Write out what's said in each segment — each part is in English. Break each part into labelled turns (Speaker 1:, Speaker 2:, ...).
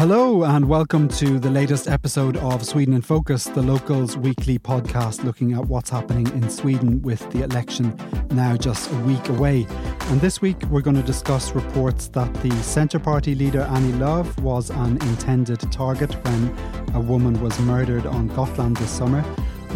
Speaker 1: Hello, and welcome to the latest episode of Sweden in Focus, the locals' weekly podcast looking at what's happening in Sweden with the election now just a week away. And this week, we're going to discuss reports that the Centre Party leader Annie Lööf was an intended target when a woman was murdered on Gotland this summer.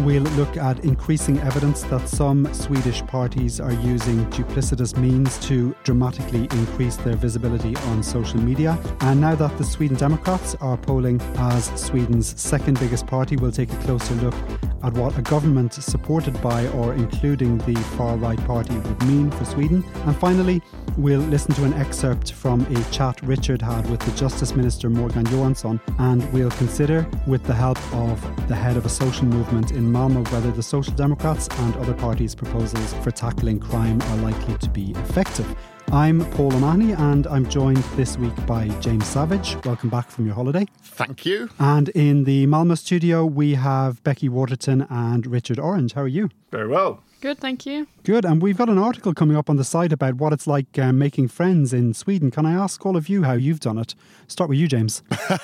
Speaker 1: We'll look at increasing evidence that some Swedish parties are using duplicitous means to dramatically increase their visibility on social media. And now that the Sweden Democrats are polling as Sweden's second biggest party, we'll take a closer look at what a government supported by or including the far right party would mean for Sweden. And finally, we'll listen to an excerpt from a chat Richard had with the Justice Minister Morgan Johansson, and we'll consider, with the help of the head of a social movement in Malmo, whether the Social Democrats and other parties' proposals for tackling crime are likely to be effective. I'm Paul O'Mahony, and I'm joined this week by James Savage. Welcome back from your holiday.
Speaker 2: Thank you.
Speaker 1: And in the Malmo studio, we have Becky Waterton and Richard Orange. How are you?
Speaker 2: Very well.
Speaker 3: Good, thank you.
Speaker 1: Good. And we've got an article coming up on the site about what it's like um, making friends in Sweden. Can I ask all of you how you've done it? Start with you, James.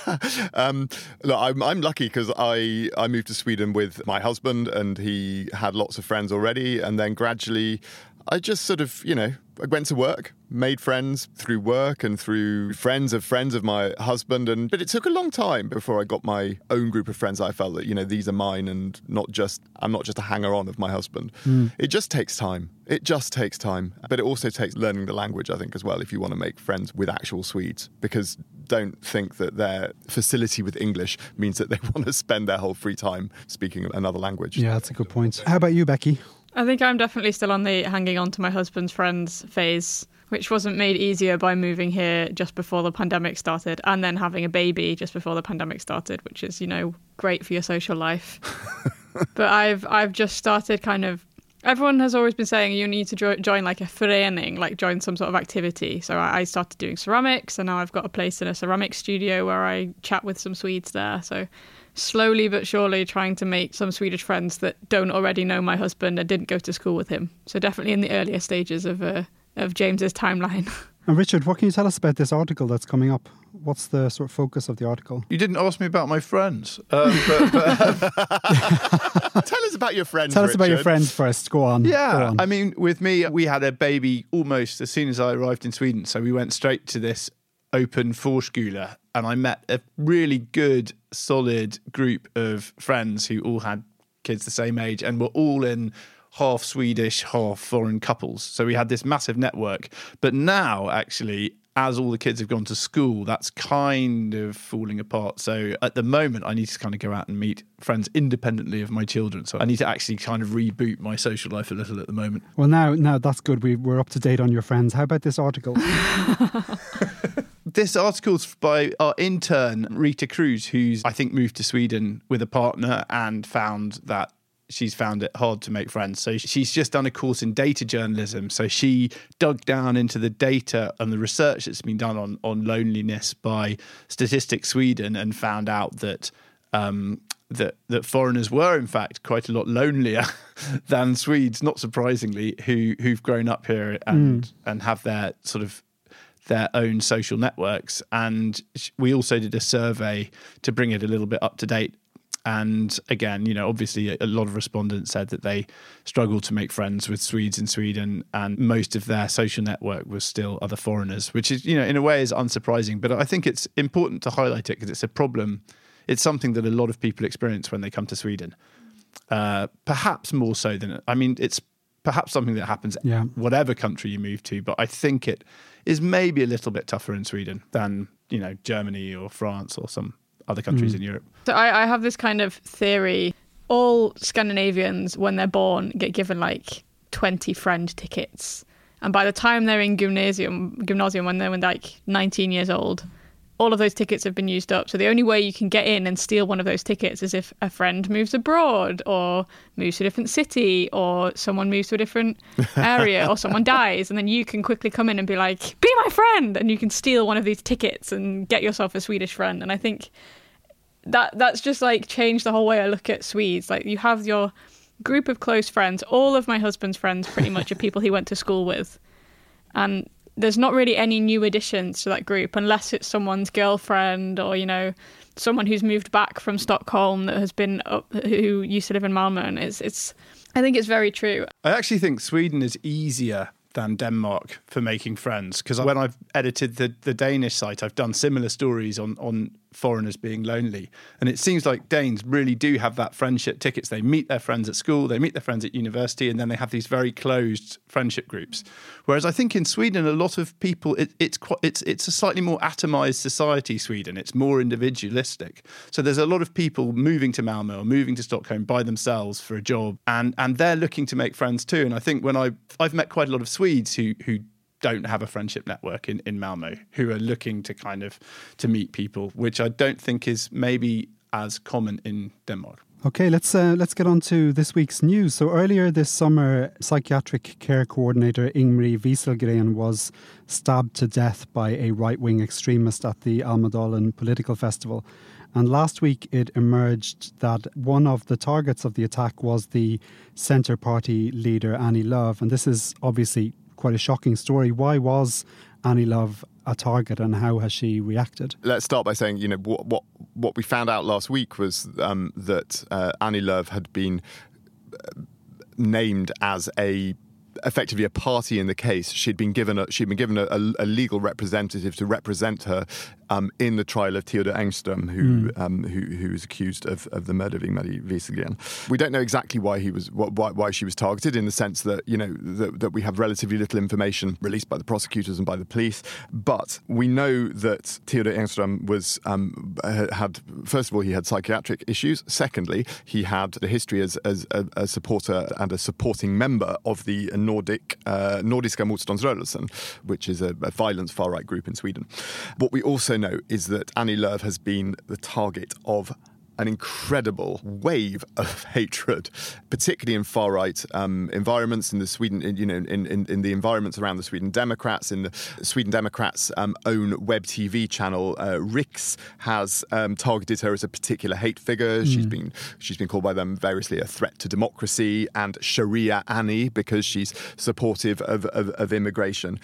Speaker 2: um, look, I'm, I'm lucky because I, I moved to Sweden with my husband and he had lots of friends already. And then gradually, I just sort of, you know, I went to work, made friends through work and through friends of friends of my husband. And but it took a long time before I got my own group of friends. I felt that you know these are mine, and not just I'm not just a hanger on of my husband. Hmm. It just takes time. It just takes time, but it also takes learning the language. I think as well if you want to make friends with actual Swedes, because don't think that their facility with English means that they want to spend their whole free time speaking another language.
Speaker 1: Yeah, that's a good point. How about you, Becky?
Speaker 3: I think I'm definitely still on the hanging on to my husband's friends phase, which wasn't made easier by moving here just before the pandemic started and then having a baby just before the pandemic started, which is, you know, great for your social life. but I've I've just started kind of everyone has always been saying you need to jo- join like a förening, like join some sort of activity. So I I started doing ceramics and now I've got a place in a ceramic studio where I chat with some Swedes there. So slowly but surely trying to make some Swedish friends that don't already know my husband and didn't go to school with him. So definitely in the earlier stages of uh, of James's timeline.
Speaker 1: And Richard, what can you tell us about this article that's coming up? What's the sort of focus of the article?
Speaker 4: You didn't ask me about my friends. Um, but, but,
Speaker 2: Tell us about your friends.
Speaker 1: Tell us about your friends first. Go on. Go
Speaker 4: yeah,
Speaker 1: on.
Speaker 4: I mean, with me, we had a baby almost as soon as I arrived in Sweden. So we went straight to this open förskola and I met a really good, solid group of friends who all had kids the same age and were all in half Swedish, half foreign couples. So we had this massive network. But now, actually, as all the kids have gone to school, that's kind of falling apart. So at the moment, I need to kind of go out and meet friends independently of my children. So I need to actually kind of reboot my social life a little at the moment.
Speaker 1: Well, now, now that's good. We, we're up to date on your friends. How about this article?
Speaker 4: This article's by our intern, Rita Cruz, who's, I think, moved to Sweden with a partner and found that she's found it hard to make friends. So she's just done a course in data journalism. So she dug down into the data and the research that's been done on, on loneliness by Statistics Sweden and found out that. Um, that, that foreigners were in fact quite a lot lonelier than Swedes, not surprisingly, who who've grown up here and and have their sort of their own social networks. And we also did a survey to bring it a little bit up to date. And again, you know, obviously a, lot of respondents said that they struggle to make friends with Swedes in Sweden, and most of their social network was still other foreigners, which is, you know, in a way is unsurprising. But I think it's important to highlight it because it's a problem it's something that a lot of people experience when they come to Sweden. Uh, perhaps more so than I mean, it's perhaps something that happens
Speaker 1: Yeah.
Speaker 4: whatever country you move to, but I think it is maybe a little bit tougher in Sweden than you know Germany or France or some other countries mm. in Europe.
Speaker 3: So I, I have this kind of theory. All Scandinavians, when they're born, get given like 20 friend tickets. And by the time they're in gymnasium, gymnasium when they're like 19 years old, all of those tickets have been used up. So the only way you can get in and steal one of those tickets is if a friend moves abroad or moves to a different city or someone moves to a different area or someone dies. And then you can quickly come in and be like, be my friend. And you can steal one of these tickets and get yourself a Swedish friend. And I think that that's just like changed the whole way I look at Swedes. Like you have your group of close friends. All of my husband's friends pretty much are people he went to school with. And there's not really any new additions to that group unless it's someone's girlfriend or, you know, someone who's moved back from Stockholm that has been up, who used to live in Malmö. And it's, it's, I think it's very true.
Speaker 4: I actually think Sweden is easier than Denmark for making friends because when I've edited the, the Danish site, I've done similar stories on, on foreigners being lonely. And it seems like Danes really do have that friendship tickets. They meet their friends at school, they meet their friends at university, and then they have these very closed friendship groups. Whereas I think in Sweden, a lot of people, it, it's quite, it's it's a slightly more atomized society. Sweden, it's more individualistic. So there's a lot of people moving to Malmo or moving to Stockholm by themselves for a job, and and they're looking to make friends too. And I think when I I've met quite a lot of Swedes who who don't have a friendship network in, in Malmo who are looking to kind of to meet people, which I don't think is maybe as common in Denmark.
Speaker 1: Okay, let's uh, let's get on to this week's news. So earlier this summer, psychiatric care coordinator Ingmarie Wieselgren was stabbed to death by a right-wing extremist at the Almedalen Political Festival. And last week it emerged that one of the targets of the attack was the Centre Party leader Annie Lööf, And this is obviously quite a shocking story. Why was Annie Lööf a target and how has she reacted?
Speaker 2: Let's start by saying, you know, what what, what we found out last week was um, that uh, Annie Lööf had been uh, named as a effectively a party in the case. She'd been given a, she'd been given a, a, a legal representative to represent her um, in the trial of Theodor Engström, who mm. um, who who was accused of, of the murder of Ingmarie Wieselgren. We don't know exactly why he was why, why she was targeted, in the sense that you know that, that we have relatively little information released by the prosecutors and by the police. But we know that Theodor Engström was um, had first of all he had psychiatric issues. Secondly, he had a history as as a, a supporter and a supporting member of the Nordic uh, Nordiska Motståndsrörelsen, which is a, a violent far right group in Sweden. What we also know is that Annie Lööf has been the target of an incredible wave of hatred, particularly in far right um, environments in the Sweden, in, you know, in, in, in, the environments around the Sweden Democrats, in the Sweden Democrats' um, own web TV channel, uh, Riks has um, targeted her as a particular hate figure. Mm. She's been she's been called by them variously a threat to democracy and Sharia Annie because she's supportive of, of, of immigration.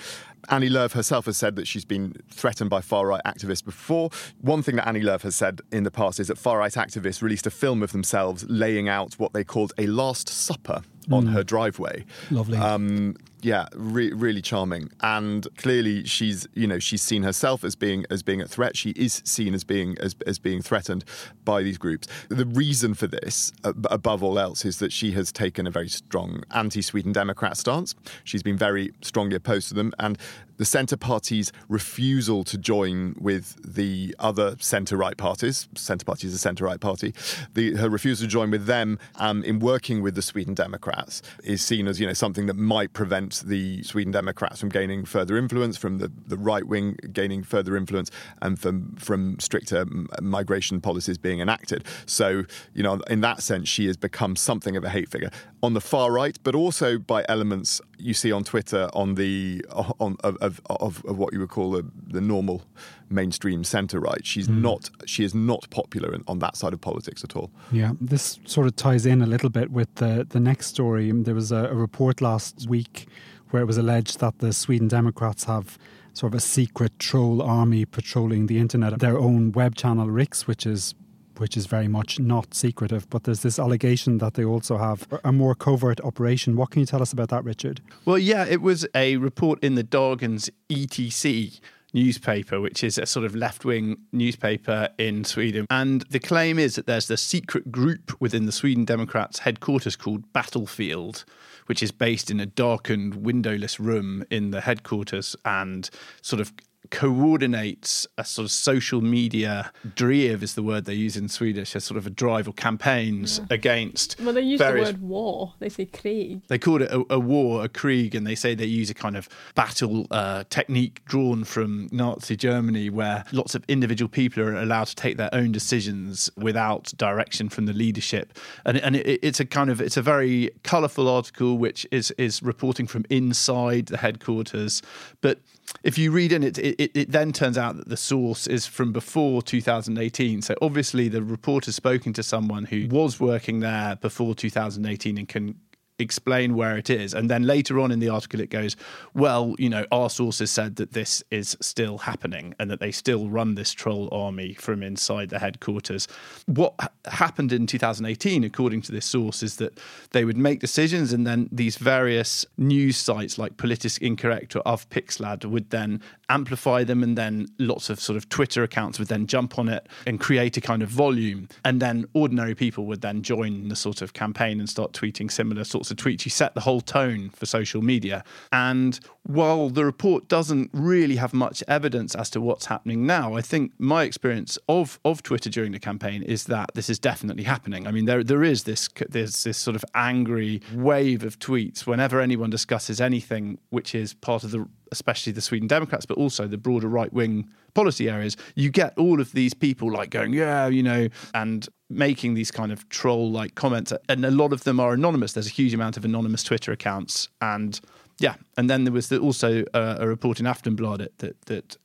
Speaker 2: Annie Lööf herself has said that she's been threatened by far right activists before. One thing that Annie Lööf has said in the past is that far right activists released a film of themselves laying out what they called a Last Supper on
Speaker 1: Mm.
Speaker 2: her driveway.
Speaker 1: Lovely.
Speaker 2: Um, yeah, re- really charming. And clearly, she's you know she's seen herself as being as being a threat. She is seen as being as, as being threatened by these groups. The reason for this, above all else, is that she has taken a very strong anti-Sweden Democrat stance. She's been very strongly opposed to them, and the Centre Party's refusal to join with the other centre-right parties. Centre Party is a centre-right party. The, her refusal to join with them um, in working with the Sweden Democrats is seen as you know something that might prevent the Sweden Democrats from gaining further influence, from the, the right wing gaining further influence, and from from stricter migration policies being enacted. So you know, in that sense, she has become something of a hate figure on the far right, but also by elements you see on Twitter on the on of of, of, of what you would call the, the normal mainstream centre right. She's hmm. not she is not popular in, on that side of politics at all.
Speaker 1: Yeah, this sort of ties in a little bit with the, the next story. There was a, a report last week where it was alleged that the Sweden Democrats have sort of a secret troll army patrolling the internet, their own web channel Riks, which is which is very much not secretive. But there's this allegation that they also have a more covert operation. What can you tell us about that, Richard?
Speaker 4: Well, yeah, it was a report in the Dagens ETC newspaper, which is a sort of left wing newspaper in Sweden. And the claim is that there's the secret group within the Sweden Democrats headquarters called Battlefield, which is based in a darkened, windowless room in the headquarters and sort of coordinates a sort of social media drive is the word they use in Swedish, a sort of a drive or campaigns yeah. against.
Speaker 3: Well, they use
Speaker 4: various,
Speaker 3: the word war. They say Krieg.
Speaker 4: They call it a, a, war, a Krieg, and they say they use a kind of battle uh, technique drawn from Nazi Germany, where lots of individual people are allowed to take their own decisions without direction from the leadership. And, and it, it's a kind of it's a very colourful article which is is reporting from inside the headquarters, but if you read in it, it, it, then turns out that the source is from before 2018. So obviously, the reporter's spoken to someone who was working there before 2018 and can explain where it is. And then later on in the article, it goes, well, you know, our sources said that this is still happening and that they still run this troll army from inside the headquarters. What happened in 2018, according to this source, is that they would make decisions and then these various news sites like Politiskt Inkorrekt or Avpixlad would then amplify them and then lots of sort of Twitter accounts would then jump on it and create a kind of volume. And then ordinary people would then join the sort of campaign and start tweeting similar sorts sorts of tweets. You set the whole tone for social media. And while the report doesn't really have much evidence as to what's happening now, I think my experience of, of Twitter during the campaign is that this is definitely happening. I mean, there there is this there's this sort of angry wave of tweets whenever anyone discusses anything which is part of the especially the Sweden Democrats, but also the broader right wing policy areas, you get all of these people like going, yeah, you know, and making these kind of troll like comments. And a lot of them are anonymous. There's a huge amount of anonymous Twitter accounts. And yeah, and then there was the, also a, a report in Aftonbladet that, that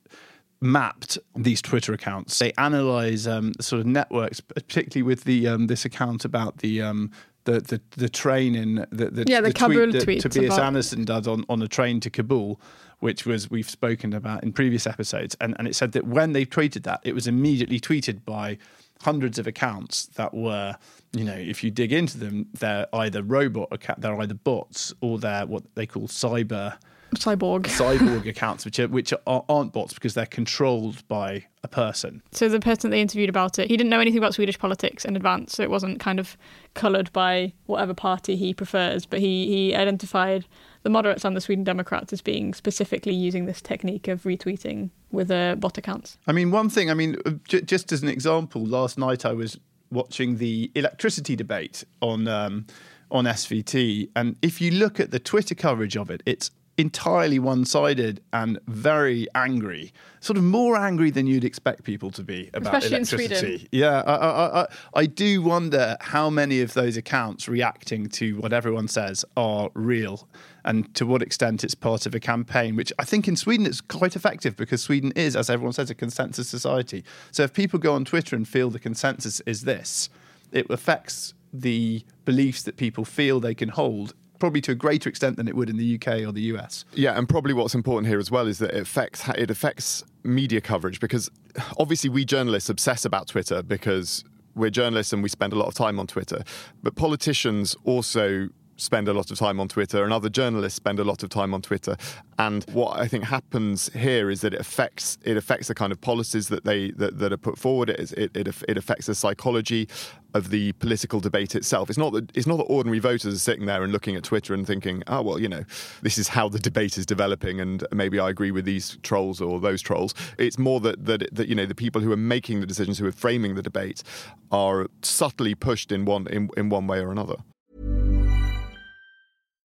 Speaker 4: mapped these Twitter accounts. They analyze um, sort of networks, particularly with the um, this account about the um, the, the the train in the, the
Speaker 3: yeah the, the Kabul
Speaker 4: tweet
Speaker 3: that
Speaker 4: Tobias
Speaker 3: about...
Speaker 4: Andersson does on, on a train to Kabul, which was we've spoken about in previous episodes, and and it said that when they tweeted that, it was immediately tweeted by hundreds of accounts that were, you know, if you dig into them, they're either robot, account they're either bots or they're what they call cyber
Speaker 3: cyborg
Speaker 4: cyborg accounts, which are which are, aren't bots because they're controlled by a person.
Speaker 3: So the person they interviewed about it, he didn't know anything about Swedish politics in advance, so it wasn't kind of coloured by whatever party he prefers. But he he identified the moderates and the Sweden Democrats as being specifically using this technique of retweeting with uh, bot accounts.
Speaker 4: I mean, one thing. I mean, j- just as an example, last night I was watching the electricity debate on. Um, on SVT. And if you look at the Twitter coverage of it, it's entirely one sided and very angry, sort of more angry than you'd expect people to be about
Speaker 3: Especially
Speaker 4: electricity. Yeah, I, I, I, I, do wonder how many of those accounts reacting to what everyone says are real and to what extent it's part of a campaign, which I think in Sweden it's quite effective because Sweden is, as everyone says, a consensus society. So if people go on Twitter and feel the consensus is this, it affects the beliefs that people feel they can hold probably to a greater extent than it would in the UK or the US.
Speaker 2: Yeah, and probably what's important here as well is that it affects it affects media coverage because obviously we journalists obsess about Twitter because we're journalists and we spend a lot of time on Twitter, but politicians also spend a lot of time on Twitter and other journalists spend a lot of time on Twitter. And what I think happens here is that it affects it affects the kind of policies that they that, that are put forward. It, it, it, it affects the psychology of the political debate itself. It's not that it's not that ordinary voters are sitting there and looking at Twitter and thinking, oh well, you know, this is how the debate is developing, and maybe I agree with these trolls or those trolls. It's more that that, that you know the people who are making the decisions, who are framing the debate, are subtly pushed in one in, in one way or another.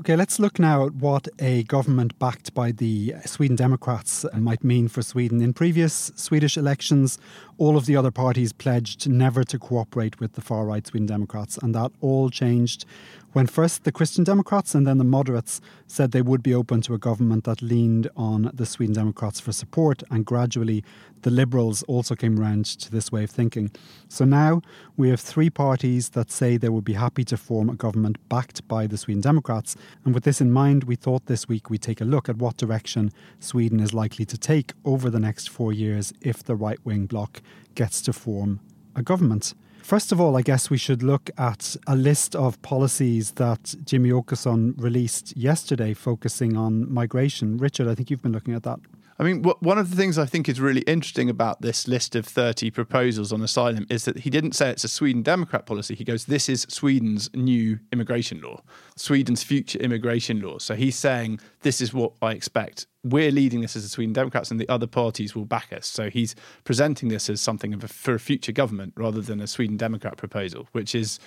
Speaker 1: Okay, let's look now at what a government backed by the Sweden Democrats might mean for Sweden. In previous Swedish elections, all of the other parties pledged never to cooperate with the far right Sweden Democrats, and that all changed when first the Christian Democrats and then the moderates said they would be open to a government that leaned on the Sweden Democrats for support, and gradually the Liberals also came round to this way of thinking. So now we have three parties that say they would be happy to form a government backed by the Sweden Democrats. And with this in mind, we thought this week we'd take a look at what direction Sweden is likely to take over the next four years if the right wing bloc gets to form a government. First of all, I guess we should look at a list of policies that Jimmie Åkesson released yesterday focusing on migration. Richard, I think you've been looking at that.
Speaker 4: I mean, one of the things I think is really interesting about this list of 30 proposals on asylum is that he didn't say it's a Sweden Democrat policy. He goes, this is Sweden's new immigration law, Sweden's future immigration law. So he's saying, this is what I expect. We're leading this as the Sweden Democrats, and the other parties will back us. So he's presenting this as something a, for a future government rather than a Sweden Democrat proposal, which is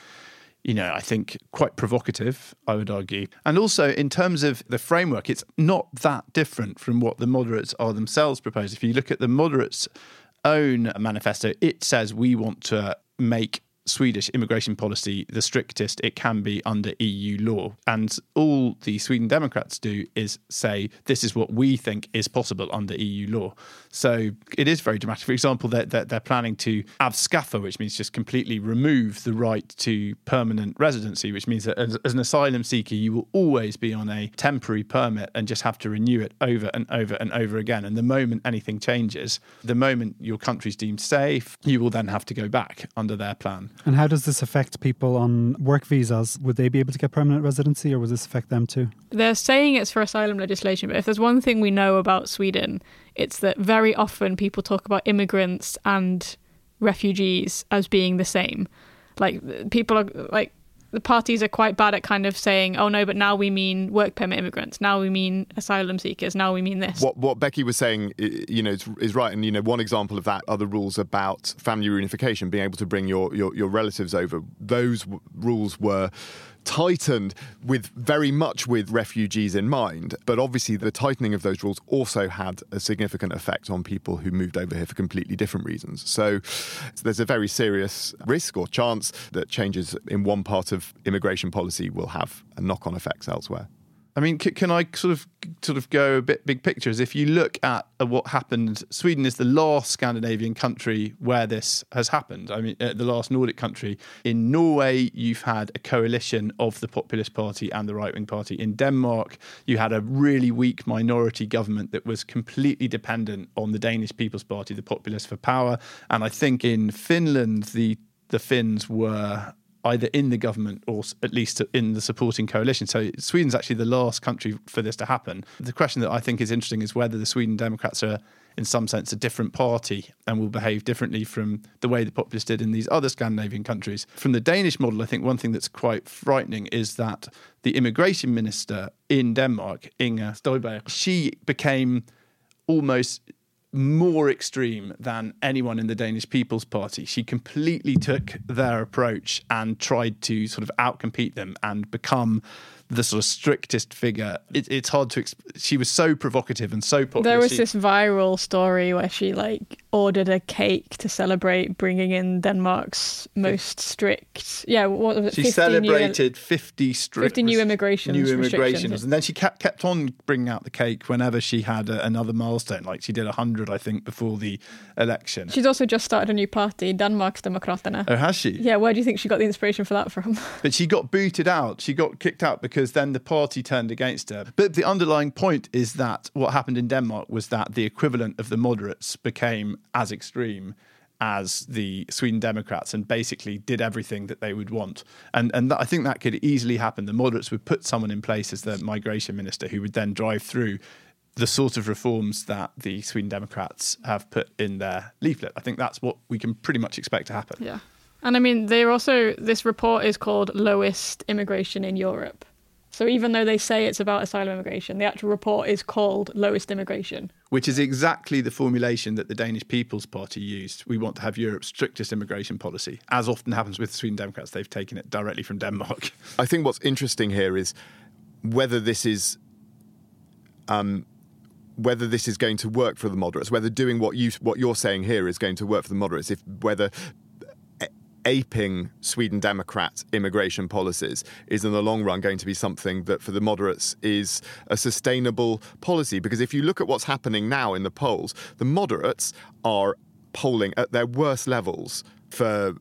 Speaker 4: you know, I think quite provocative, I would argue. And also, in terms of the framework, it's not that different from what the moderates are themselves proposed. If you look at the moderates' own manifesto, it says we want to make Swedish immigration policy the strictest it can be under EU law. And all the Sweden Democrats do is say, this is what we think is possible under EU law. So it is very dramatic. For example, they're, they're, they're planning to avskaffa, which means just completely remove the right to permanent residency, which means that as, as an asylum seeker, you will always be on a temporary permit and just have to renew it over and over and over again. And the moment anything changes, the moment your country's deemed safe, you will then have to go back under their plan.
Speaker 1: And how does this affect people on work visas? Would they be able to get permanent residency or would this affect them too?
Speaker 3: They're saying it's for asylum legislation, but if there's one thing we know about Sweden, it's that very often people talk about immigrants and refugees as being the same. Like people are like the parties are quite bad at kind of saying, "Oh no, but now we mean work permit immigrants. Now we mean asylum seekers. Now we mean this."
Speaker 2: What what Becky was saying, you know, is, is, right. And you know, one example of that are the rules about family reunification, being able to bring your your, your relatives over. Those w- rules were tightened with very much with refugees in mind. But obviously, the tightening of those rules also had a significant effect on people who moved over here for completely different reasons. So, so there's a very serious risk or chance that changes in one part of immigration policy will have knock on effects elsewhere.
Speaker 4: I mean, can I sort of sort of go a bit big picture? As if you look at what happened, Sweden is the last Scandinavian country where this has happened. I mean, uh, the last Nordic country. In Norway, you've had a coalition of the Populist Party and the right wing party. In Denmark, you had a really weak minority government that was completely dependent on the Danish People's Party, the Populists, for power. And I think in Finland, the the Finns were either in the government or at least in the supporting coalition. So Sweden's actually the last country for this to happen. The question that I think is interesting is whether the Sweden Democrats are, in some sense, a different party and will behave differently from the way the populists did in these other Scandinavian countries. From the Danish model, I think one thing that's quite frightening is that the immigration minister in Denmark, Inger Støjberg, she became almost more extreme than anyone in the Danish People's Party. She completely took their approach and tried to sort of outcompete them and become the sort of strictest figure. It, it's hard to. Exp- she was so provocative and so popular.
Speaker 3: There was
Speaker 4: she,
Speaker 3: this viral story where she like ordered a cake to celebrate bringing in Denmark's most strict. Yeah, what was it?
Speaker 4: She celebrated new, 50 strict.
Speaker 3: 50 new immigration
Speaker 4: new immigrations, and then she kept kept on bringing out the cake whenever she had a, another milestone. Like she did 100, I think, before the election.
Speaker 3: She's also just started a new party, Denmark's Demokraterna.
Speaker 4: Oh, has she?
Speaker 3: Yeah. Where do you think she got the inspiration for that from?
Speaker 4: But she got booted out. She got kicked out because because then the party turned against her. But the underlying point is that what happened in Denmark was that the equivalent of the moderates became as extreme as the Sweden Democrats and basically did everything that they would want. And and I think that could easily happen. The moderates would put someone in place as the migration minister who would then drive through the sort of reforms that the Sweden Democrats have put in their leaflet. I think that's what we can pretty much expect to happen.
Speaker 3: Yeah. And I mean, they're also, this report is called Lowest Immigration in Europe. So even though they say it's about asylum immigration, the actual report is called lowest immigration.
Speaker 4: Which is exactly the formulation that the Danish People's Party used. We want to have Europe's strictest immigration policy. As often happens with the Sweden Democrats, they've taken it directly from Denmark.
Speaker 2: I think what's interesting here is whether this is um, whether this is going to work for the moderates, whether doing what you what you're saying here is going to work for the moderates, if whether aping Sweden Democrat immigration policies is in the long run going to be something that for the moderates is a sustainable policy. Because if you look at what's happening now in the polls, the moderates are polling at their worst levels for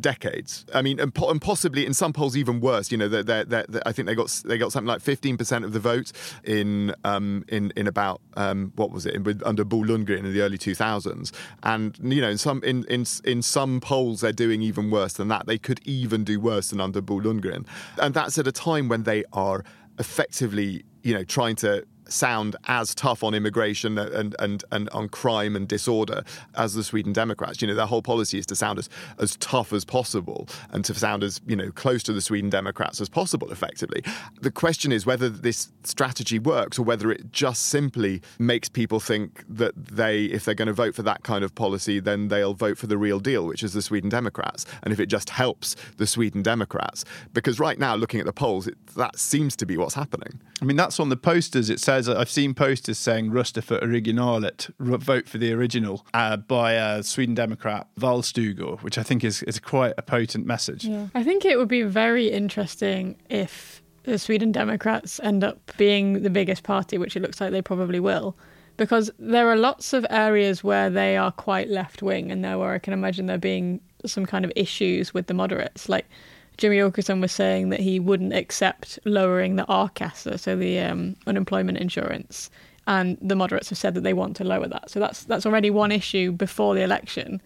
Speaker 2: decades. I mean, and, po- and, possibly in some polls even worse. You know, they're, they're, they're, I think they got they got something like fifteen percent of the vote in um, in in about um, what was it in, under Bo Lundgren in the early two thousands. And you know, in some in, in in some polls they're doing even worse than that. They could even do worse than under Bo Lundgren, and that's at a time when they are effectively you know trying to sound as tough on immigration and, and, and on crime and disorder as the Sweden Democrats. You know, their whole policy is to sound as, as tough as possible and to sound as, you know, close to the Sweden Democrats as possible, effectively. The question is whether this strategy works or whether it just simply makes people think that they, if they're going to vote for that kind of policy, then they'll vote for the real deal, which is the Sweden Democrats. And if it just helps the Sweden Democrats. Because right now, looking at the polls, it, that seems to be what's happening.
Speaker 4: I mean, that's on the posters. It says I've seen posters saying "Rösta för originalet," vote for the original, uh, by a Sweden Democrat Valstugor, which I think is is quite a potent message.
Speaker 3: Yeah. I think it would be very interesting if the Sweden Democrats end up being the biggest party, which it looks like they probably will. Because there are lots of areas where they are quite left wing, and there where I can imagine there being some kind of issues with the moderates. Like Jimmie Åkesson was saying that he wouldn't accept lowering the a-kassa, so the um, unemployment insurance, and the moderates have said that they want to lower that. So that's that's already one issue before the election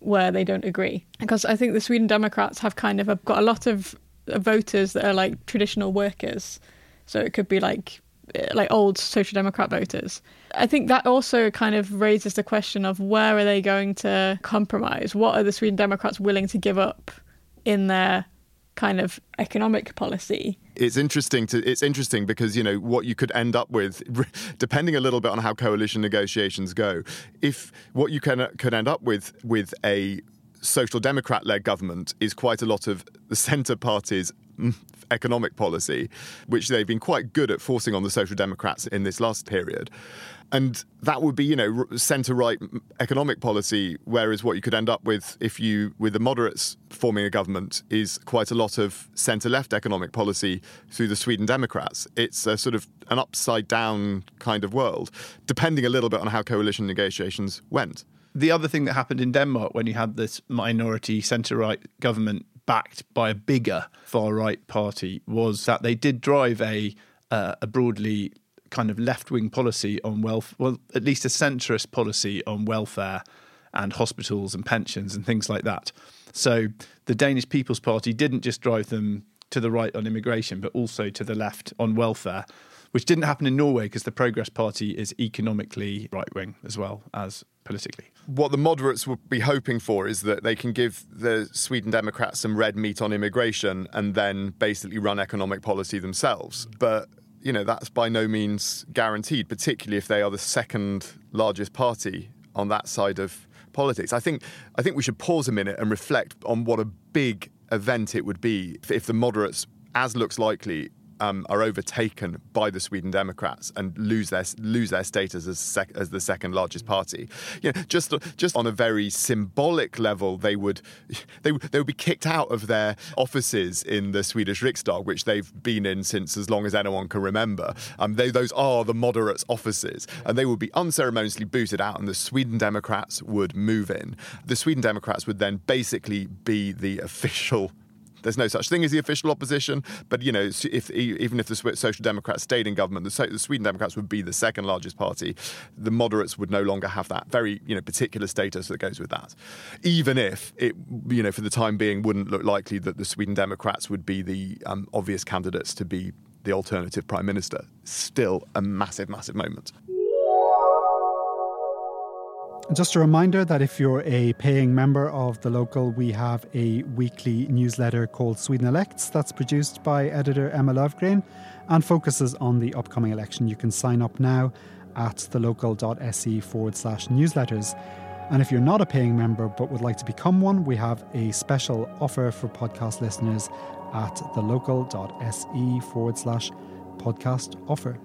Speaker 3: where they don't agree. Because I think the Sweden Democrats have kind of got a lot of voters that are like traditional workers. So it could be like like old social democrat voters. I think that also kind of raises the question of where are they going to compromise? What are the Sweden Democrats willing to give up in their kind of economic policy.
Speaker 2: It's interesting to it's interesting because you know what you could end up with, depending a little bit on how coalition negotiations go. If what you can could end up with with a social democrat led government is quite a lot of the centre parties economic policy, which they've been quite good at forcing on the social democrats in this last period. And that would be, you know, centre right economic policy. Whereas what you could end up with if you, with the moderates forming a government, is quite a lot of centre left economic policy through the Sweden Democrats. It's a sort of an upside down kind of world, depending a little bit on how coalition negotiations went.
Speaker 4: The other thing that happened in Denmark when you had this minority centre right government backed by a bigger far right party was that they did drive a uh, a broadly kind of left wing policy on wealth, well, at least a centrist policy on welfare and hospitals and pensions and things like that. So the Danish People's Party didn't just drive them to the right on immigration, but also to the left on welfare, which didn't happen in Norway because the Progress Party is economically right wing as well as politically.
Speaker 2: What the moderates would be hoping for is that they can give the Sweden Democrats some red meat on immigration and then basically run economic policy themselves. But you know, that's by no means guaranteed, particularly if they are the second largest party on that side of politics. I think I think we should pause a minute and reflect on what a big event it would be if, if the moderates, as looks likely, um, are overtaken by the Sweden Democrats and lose their lose their status as sec- as the second largest party. You know, just just on a very symbolic level, they would they they would be kicked out of their offices in the Swedish Riksdag, which they've been in since as long as anyone can remember. Um, they, those are the moderates' offices, and they would be unceremoniously booted out, and the Sweden Democrats would move in. The Sweden Democrats would then basically be the official there's no such thing as the official opposition, but you know, if even if the Social Democrats stayed in government, the, the Sweden Democrats would be the second largest party. The moderates would no longer have that very you know particular status that goes with that. Even if it you know for the time being wouldn't look likely that the Sweden Democrats would be the um, obvious candidates to be the alternative prime minister. Still a massive, massive moment.
Speaker 1: Just a reminder that if you're a paying member of the local, we have a weekly newsletter called Sweden Elects that's produced by editor Emma Löfgren. and focuses on the upcoming election. You can sign up now at thelocal.se forward slash newsletters. And if you're not a paying member but would like to become one, we have a special offer for podcast listeners at thelocal.se forward slash podcast offer.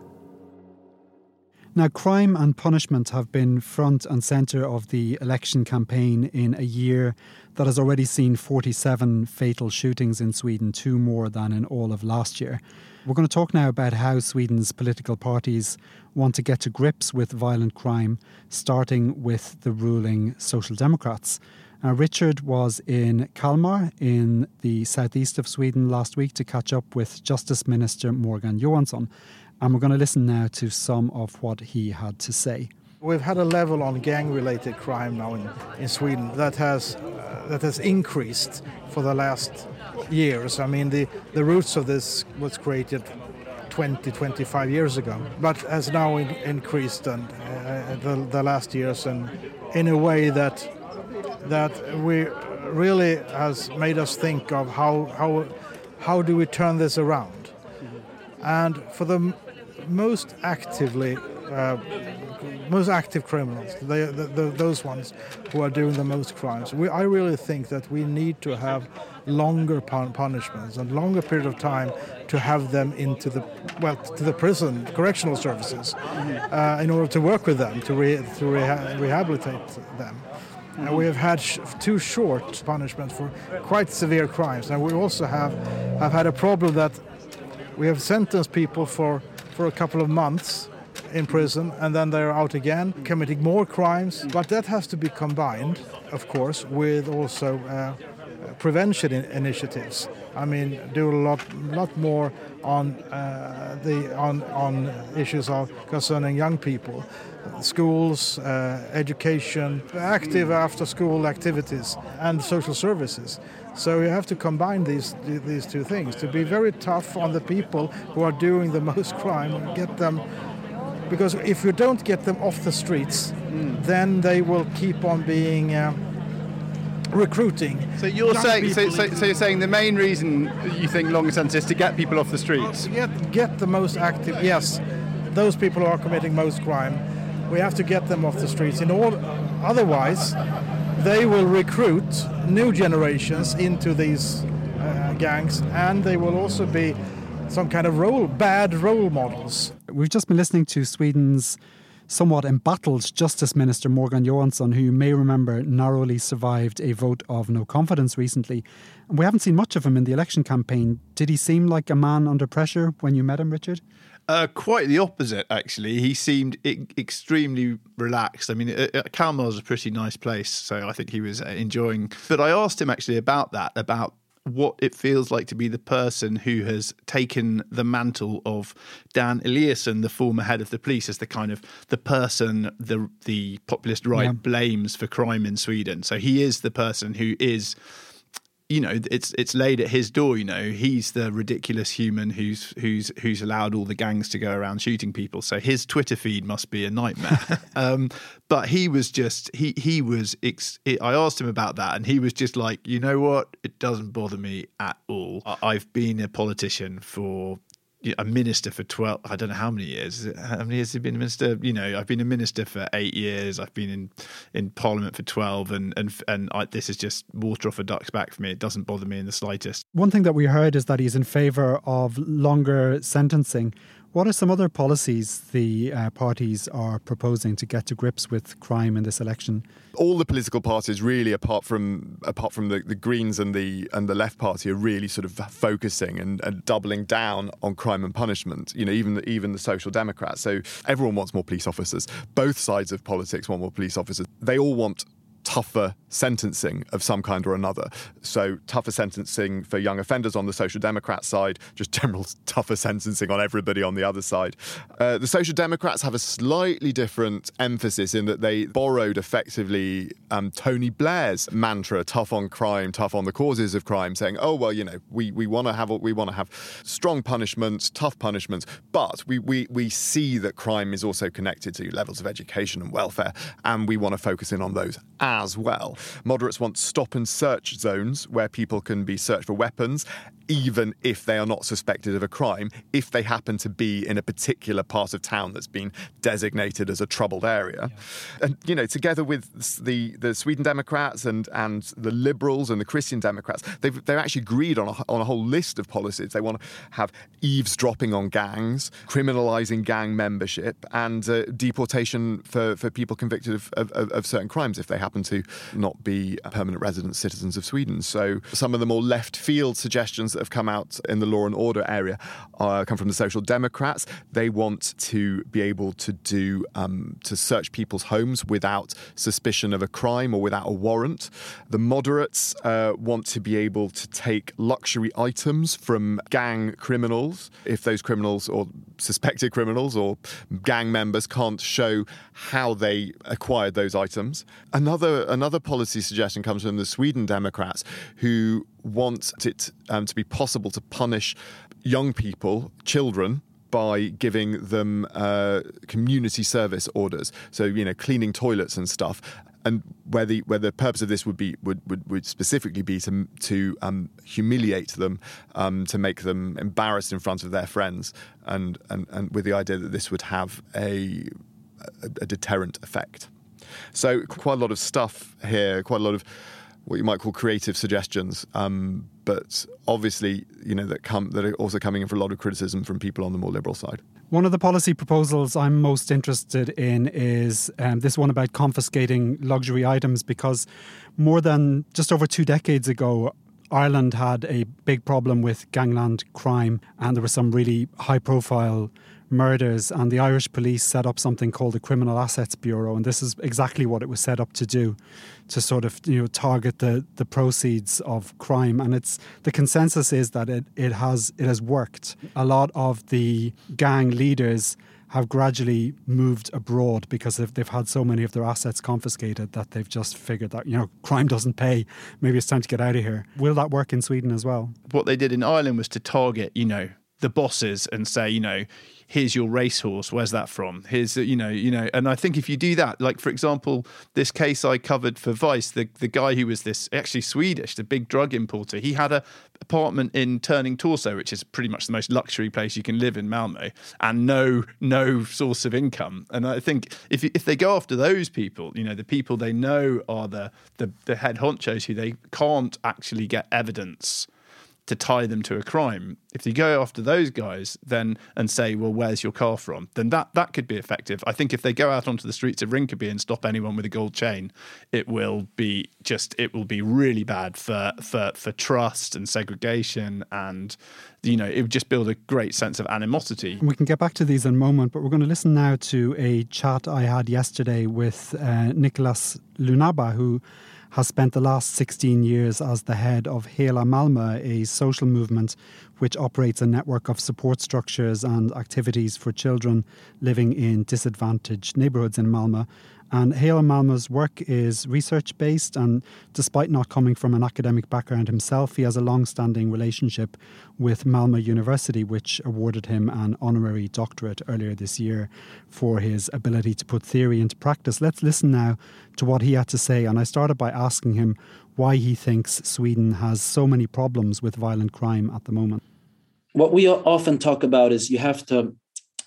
Speaker 1: Now, crime and punishment have been front and centre of the election campaign in a year that has already seen 47 fatal shootings in Sweden, two more than in all of last year. We're going to talk now about how Sweden's political parties want to get to grips with violent crime, starting with the ruling Social Democrats. Now, Richard was in Kalmar in the southeast of Sweden last week to catch up with Justice Minister Morgan Johansson. And we're going to listen now to some of what he had to say.
Speaker 5: We've had a level on gang-related crime now in, in Sweden that has uh, that has increased for the last years. I mean, the, the roots of this was created 20, 25 years ago, but has now in, increased and uh, the, the last years and in a way that that we really has made us think of how how how do we turn this around, and for the most actively uh, most active criminals, they, the, the, those ones who are doing the most crimes. We, I really think that we need to have longer pun- punishments and longer period of time to have them into the well to the prison correctional services uh, in order to work with them to, re- to reha- rehabilitate them. And we have had sh- too short punishment for quite severe crimes. And we also have have had a problem that we have sentenced people for for a couple of months in prison and then they're out again committing more crimes. But that has to be combined of course with also uh, prevention in initiatives. I mean do a lot lot more on uh, the on on issues of concerning young people schools uh, education active after school activities and social services. So you have to combine these these two things. To be very tough on the people who are doing the most crime and get them because if you don't get them off the streets, mm. then they will keep on being uh, recruiting.
Speaker 4: So you're saying so, so, so, you're saying the main reason you think longer sentence is to get people off the streets?
Speaker 5: Get get the most active. Yes, those people who are committing most crime. We have to get them off the streets. In all, otherwise they will recruit new generations into these uh, gangs, and they will also be some kind of role, bad role models.
Speaker 1: We've just been listening to Sweden's somewhat embattled Justice Minister Morgan Johansson, who you may remember narrowly survived a vote of no confidence recently. And we haven't seen much of him in the election campaign. Did he seem like a man under pressure when you met him, Richard?
Speaker 4: Uh, quite the opposite, actually. He seemed I- extremely relaxed. I mean, uh, uh is a pretty nice place, so I think he was uh, enjoying. But I asked him actually about that, about what it feels like to be the person who has taken the mantle of Dan Eliasson, the former head of the police, as the kind of the person the the populist right yeah. blames for crime in Sweden. So he is the person who is you know it's it's laid at his door you know. He's the ridiculous human who's who's who's allowed all the gangs to go around shooting people. So his twitter feed must be a nightmare. Um, but he was just he he was ex- i asked him about that and he was just like you know what? It doesn't bother me at all. I've been a politician for a minister for 12 i don't know how many years how many years have you been a minister? You know i've been a minister for eight years i've been in in parliament for 12 and and and I, this is just water off a duck's back for me it doesn't bother me in the slightest.
Speaker 1: One thing that we heard is that he's in favor of longer sentencing what are some other policies the uh, parties are proposing to get to grips with crime in this election?
Speaker 2: All the political parties, really, apart from apart from the, the Greens and the and the Left Party, are really sort of focusing and, and doubling down on crime and punishment. You know, even even the Social Democrats. So everyone wants more police officers. Both sides of politics want more police officers. They all want tougher sentencing of some kind or another. So, tougher sentencing for young offenders on the Social Democrat side, just general tougher sentencing on everybody on the other side. Uh, the Social Democrats have a slightly different emphasis in that they borrowed effectively um, Tony Blair's mantra, tough on crime, tough on the causes of crime, saying, oh, well, you know, we, we want to have we want to have strong punishments, tough punishments, but we, we, we see that crime is also connected to levels of education and welfare, and we want to focus in on those as well. Moderates want stop and search zones where people can be searched for weapons even if they are not suspected of a crime, if they happen to be in a particular part of town that's been designated as a troubled area. Yeah. And, you know, together with the, the Sweden Democrats and, and the Liberals and the Christian Democrats, they've, they've actually agreed on a, on a whole list of policies. They want to have eavesdropping on gangs, criminalising gang membership, and uh, deportation for, for people convicted of, of, of certain crimes if they happen to not be permanent resident citizens of Sweden. So some of the more left field suggestions have come out in the law and order area uh, come from the Social Democrats. They want to be able to do um, to search people's homes without suspicion of a crime or without a warrant. The moderates uh, want to be able to take luxury items from gang criminals if those criminals or suspected criminals or gang members can't show how they acquired those items. Another another policy suggestion comes from the Sweden Democrats who want it um, to be possible to punish young people, children, by giving them uh, community service orders. So you know, cleaning toilets and stuff. And where the where the purpose of this would be would would, would specifically be to to um, humiliate them, um, to make them embarrassed in front of their friends, and, and and with the idea that this would have a a, a deterrent effect. So quite a lot of stuff here, quite a lot of what you might call creative suggestions, um, but obviously, you know, that come that are also coming in for a lot of criticism from people on the more liberal side.
Speaker 1: One of the policy proposals I'm most interested in is um, this one about confiscating luxury items because more than just over two decades ago, Ireland had a big problem with gangland crime, and there were some really high profile murders, and the Irish police set up something called the Criminal Assets Bureau, and this is exactly what it was set up to do, to sort of you know target the the proceeds of crime. And it's the consensus is that it it has it has worked. A lot of the gang leaders have gradually moved abroad because they've, they've had so many of their assets confiscated that they've just figured that you know crime doesn't pay maybe it's time to get out of here will that work in sweden as well
Speaker 4: what they did in ireland was to target you know the bosses and say you know here's your racehorse where's that from? Here's you know you know and i think if you do that like for example this case i covered for vice the the guy who was this actually swedish the big drug importer he had a apartment in turning torso which is pretty much the most luxury place you can live in malmo and no no source of income. And i think if if they go after those people you know the people they know are the the, the head honchos who they can't actually get evidence to tie them to a crime. If you go after those guys, then and say, "Well, where's your car from?" Then that that could be effective. I think if they go out onto the streets of Rinkeby and stop anyone with a gold chain, it will be just it will be really bad for for for trust and segregation, and you know it would just build a great sense of animosity.
Speaker 1: We can get back to these in a moment, but we're going to listen now to a chat I had yesterday with uh, Nicolas Lunabba, who has spent the last 16 years as the head of Hela Malmö, a social movement which operates a network of support structures and activities for children living in disadvantaged neighbourhoods in Malmö. And Hela Malmö's work is research based, and despite not coming from an academic background himself, he has a long standing relationship with Malmö University, which awarded him an honorary doctorate earlier this year for his ability to put theory into practice. Let's listen now to what he had to say. And I started by asking him why he thinks Sweden has so many problems with violent crime at the moment.
Speaker 6: What we often talk about is you have to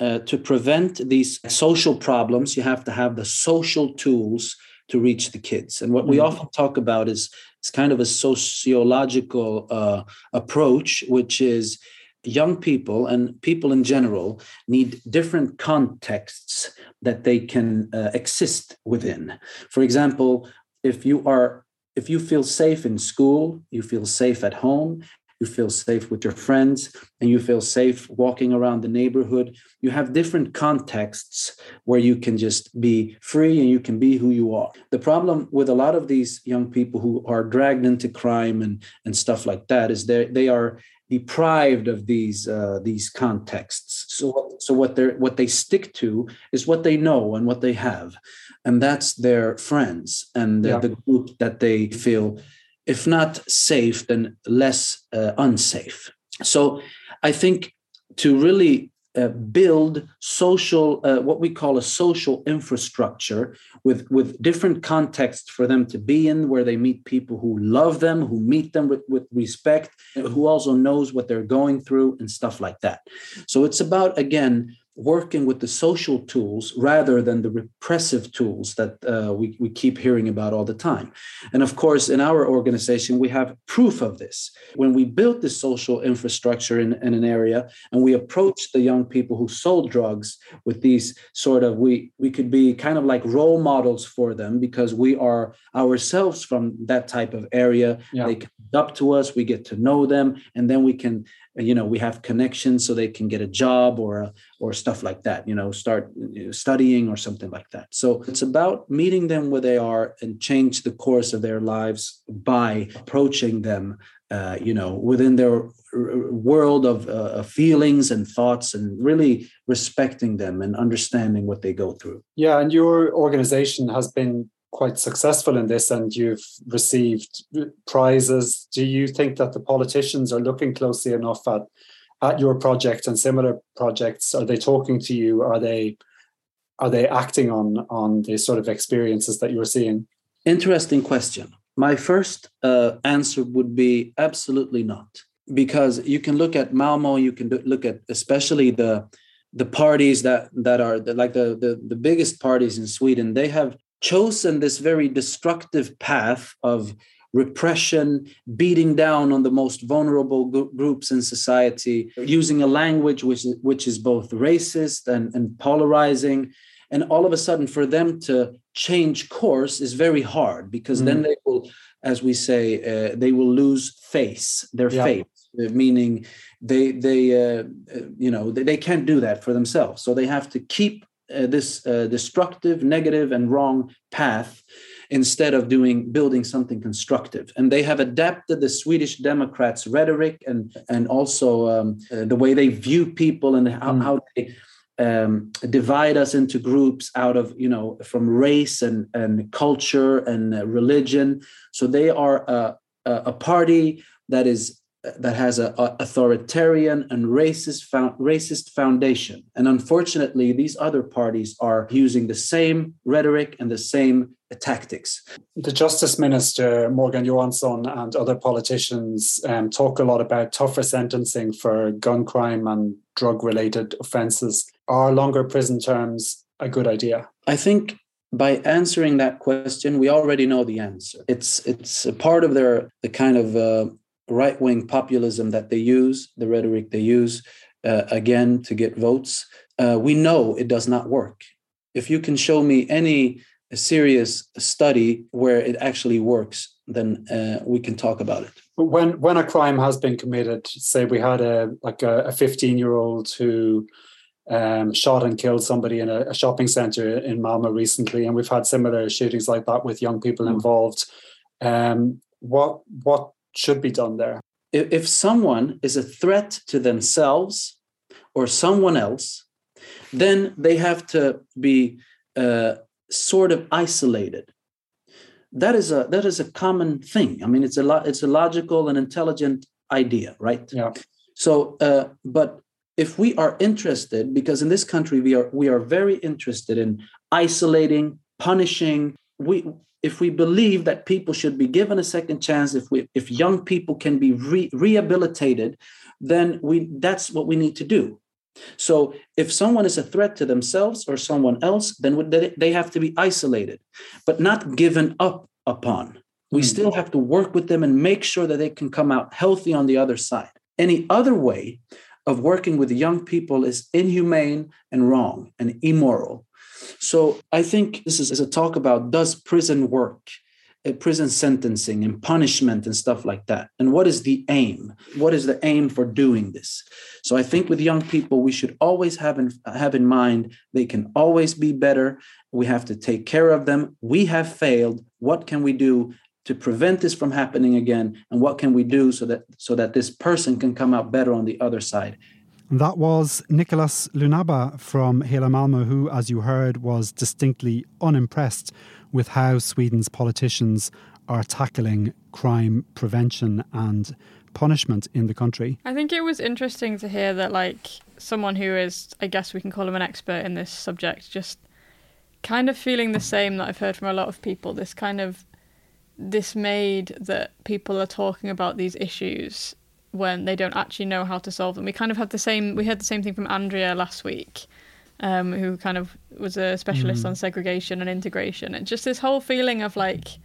Speaker 6: uh, to prevent these social problems, you have to have the social tools to reach the kids. And what we mm-hmm. often talk about is it's kind of a sociological uh, approach, which is young people and people in general need different contexts that they can uh, exist within. For example, if you are if you feel safe in school, you feel safe at home, you feel safe with your friends, and you feel safe walking around the neighborhood. You have different contexts where you can just be free and you can be who you are. The problem with a lot of these young people who are dragged into crime and, and stuff like that is they they are deprived of these uh, these contexts. So so what they what they stick to is what they know and what they have, and that's their friends and the, yeah. the group that they feel if not safe, then less uh, unsafe. So I think to really uh, build social, uh, what we call a social infrastructure with, with different contexts for them to be in, where they meet people who love them, who meet them with, with respect, who also knows what they're going through and stuff like that. So it's about, again, working with the social tools rather than the repressive tools that uh, we, we keep hearing about all the time. And of course, in our organization, we have proof of this. When we built the social infrastructure in, in an area and we approached the young people who sold drugs with these sort of, we, we could be kind of like role models for them because we are ourselves from that type of area. Yeah. They come up to us, we get to know them, and then we can you know we have connections so they can get a job or or stuff like that you know start studying or something like that. So it's about meeting them where they are and change the course of their lives by approaching them uh, you know within their world of uh, feelings and thoughts and really respecting them and understanding what they go through.
Speaker 7: Yeah and your organization has been quite successful in this and you've received prizes. Do you think that the politicians are looking closely enough at at your project and similar projects? Are they talking to you? Are they are they acting on on the sort of experiences that you're seeing?
Speaker 6: Interesting question. My first uh, answer would be absolutely not, because you can look at Malmo. You can look at especially the the parties that that are like the, the the biggest parties in Sweden. They have chosen this very destructive path of repression, beating down on the most vulnerable groups in society, using a language which is, which is both racist and, and polarizing. And all of a sudden, for them to change course is very hard because mm. then they will, as we say, uh, they will lose face, their yeah. face, uh, meaning they they uh, uh, you know they, they can't do that for themselves. So they have to keep uh, this uh, destructive, negative, and wrong path instead of doing building something constructive. And they have adapted the Swedish Democrats' rhetoric and and also um, uh, the way they view people and how, mm. how they um, divide us into groups out of you know from race and and culture and uh, religion. So they are a, a party that is that has a, a, authoritarian and racist racist foundation. And unfortunately these other parties are using the same rhetoric and the same tactics.
Speaker 7: The justice minister morgan johansson and other politicians um, talk a lot about tougher sentencing for gun crime and drug related offenses are longer prison terms a good idea?
Speaker 6: I think by answering that question we already know the answer. It's it's a part of their the kind of uh, right wing populism that they use, the rhetoric they use, uh, again, to get votes, uh, we know it does not work. If you can show me any serious study where it actually works, then uh, we can talk about it.
Speaker 7: But when when a crime has been committed, say we had a like a 15 year old who um, shot and killed somebody in a, a, shopping center in Malmo recently, and we've had similar shootings like that with young people mm. involved. Um, what what should be done there.
Speaker 6: If someone is a threat to themselves or someone else, then they have to be uh, sort of isolated. That is a that is a common thing. I mean, it's a lot. It's a logical and intelligent idea, right?
Speaker 7: Yeah.
Speaker 6: So, uh, but if we are interested, because in this country we are we are very interested in isolating, punishing. We if we believe that people should be given a second chance, if we if young people can be re- rehabilitated, then we that's what we need to do. So if someone is a threat to themselves or someone else, then they have to be isolated, but not given up upon. We mm. still have to work with them and make sure that they can come out healthy on the other side. Any other way of working with young people is inhumane and wrong and immoral. So I think this is, is a talk about does prison work? Uh, prison sentencing and punishment and stuff like that. And what is the aim? What is the aim for doing this? So I think with young people, we should always have in, have in mind they can always be better. We have to take care of them. We have failed. What can we do to prevent this from happening again? And what can we do so that so that this person can come out better on the other side?
Speaker 1: That was Nicolas Lunabba from Hela Malmo, who, as you heard, was distinctly unimpressed with how Sweden's politicians are tackling crime prevention and punishment in the country.
Speaker 3: I think it was interesting to hear that, like, someone who is, I guess we can call him an expert in this subject, just kind of feeling the same that I've heard from a lot of people. This kind of dismayed that people are talking about these issues when they don't actually know how to solve them. We kind of had the same. We heard the same thing from Andrea last week, um, who kind of was a specialist mm. on segregation and integration, and just this whole feeling of like,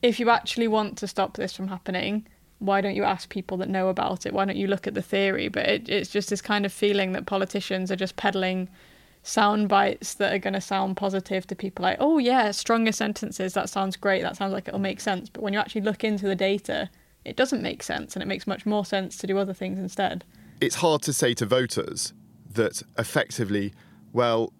Speaker 3: if you actually want to stop this from happening, why don't you ask people that know about it? Why don't you look at the theory? But it, it's just this kind of feeling that politicians are just peddling sound bites that are going to sound positive to people like, oh, yeah, stronger sentences, that sounds great, that sounds like it'll make sense. But when you actually look into the data, it doesn't make sense and it makes much more sense to do other things instead.
Speaker 2: It's hard to say to voters that effectively, well,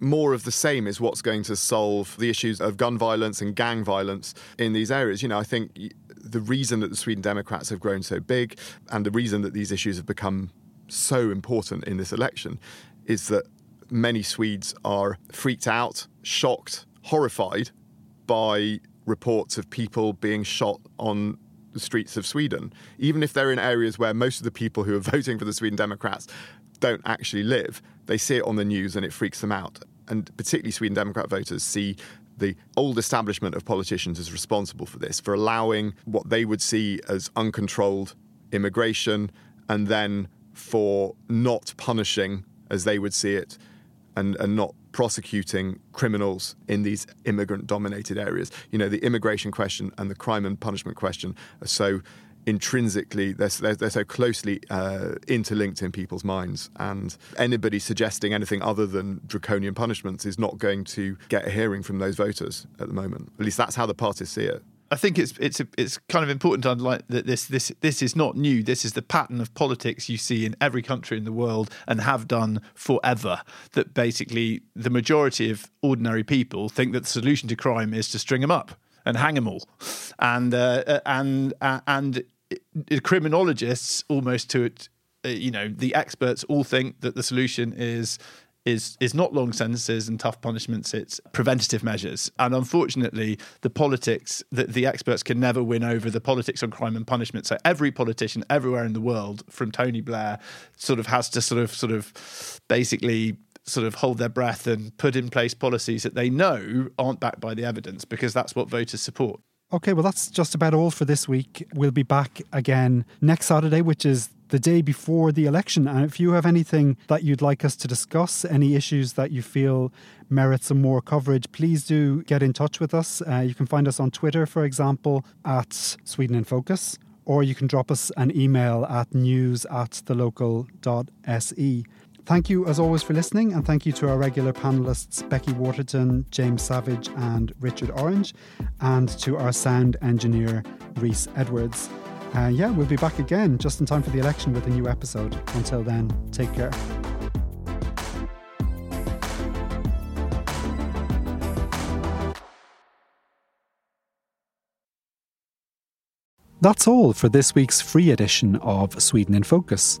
Speaker 2: more of the same is what's going to solve the issues of gun violence and gang violence in these areas. You know, I think the reason that the Sweden Democrats have grown so big and the reason that these issues have become so important in this election is that many Swedes are freaked out, shocked, horrified by reports of people being shot on streets of Sweden, even if they're in areas where most of the people who are voting for the Sweden Democrats don't actually live. They see it on the news and it freaks them out. And particularly Sweden Democrat voters see the old establishment of politicians as responsible for this, for allowing what they would see as uncontrolled immigration and then for not punishing, as they would see it, and, and not prosecuting criminals in these immigrant dominated areas. You know, the immigration question and the crime and punishment question are so intrinsically they're, they're, they're so closely uh, interlinked in people's minds. And anybody suggesting anything other than draconian punishments is not going to get a hearing from those voters at the moment. At least that's how the parties see it
Speaker 4: I think it's it's it's kind of important to underline that this this this is not new. This is the pattern of politics you see in every country in the world and have done forever. That basically the majority of ordinary people think that the solution to crime is to string them up and hang them all, and uh, uh and uh, and criminologists almost to it. Uh, you know, the experts all think that the solution is is is not long sentences and tough punishments. It's preventative measures. And unfortunately the politics the, the experts can never win over the politics on crime and punishment. So every politician everywhere in the world from tony blair sort of has to sort of sort of basically sort of hold their breath and put in place policies that they know aren't backed by the evidence because that's what voters support
Speaker 1: Okay, well, that's just about all for this week. We'll be back again next Saturday, which is the day before the election. And if you have anything that you'd like us to discuss, any issues that you feel merit some more coverage, please do get in touch with us. Uh, you can find us on Twitter, for example, at Sweden in Focus, or you can drop us an email at news at thelocal.se. Thank you, as always, for listening, and thank you to our regular panelists Becky Waterton, James Savage, and Richard Orange, and to our sound engineer, Reese Edwards. Uh, yeah, we'll be back again just in time for the election with a new episode. Until then, take care. That's all for this week's free edition of Sweden in Focus.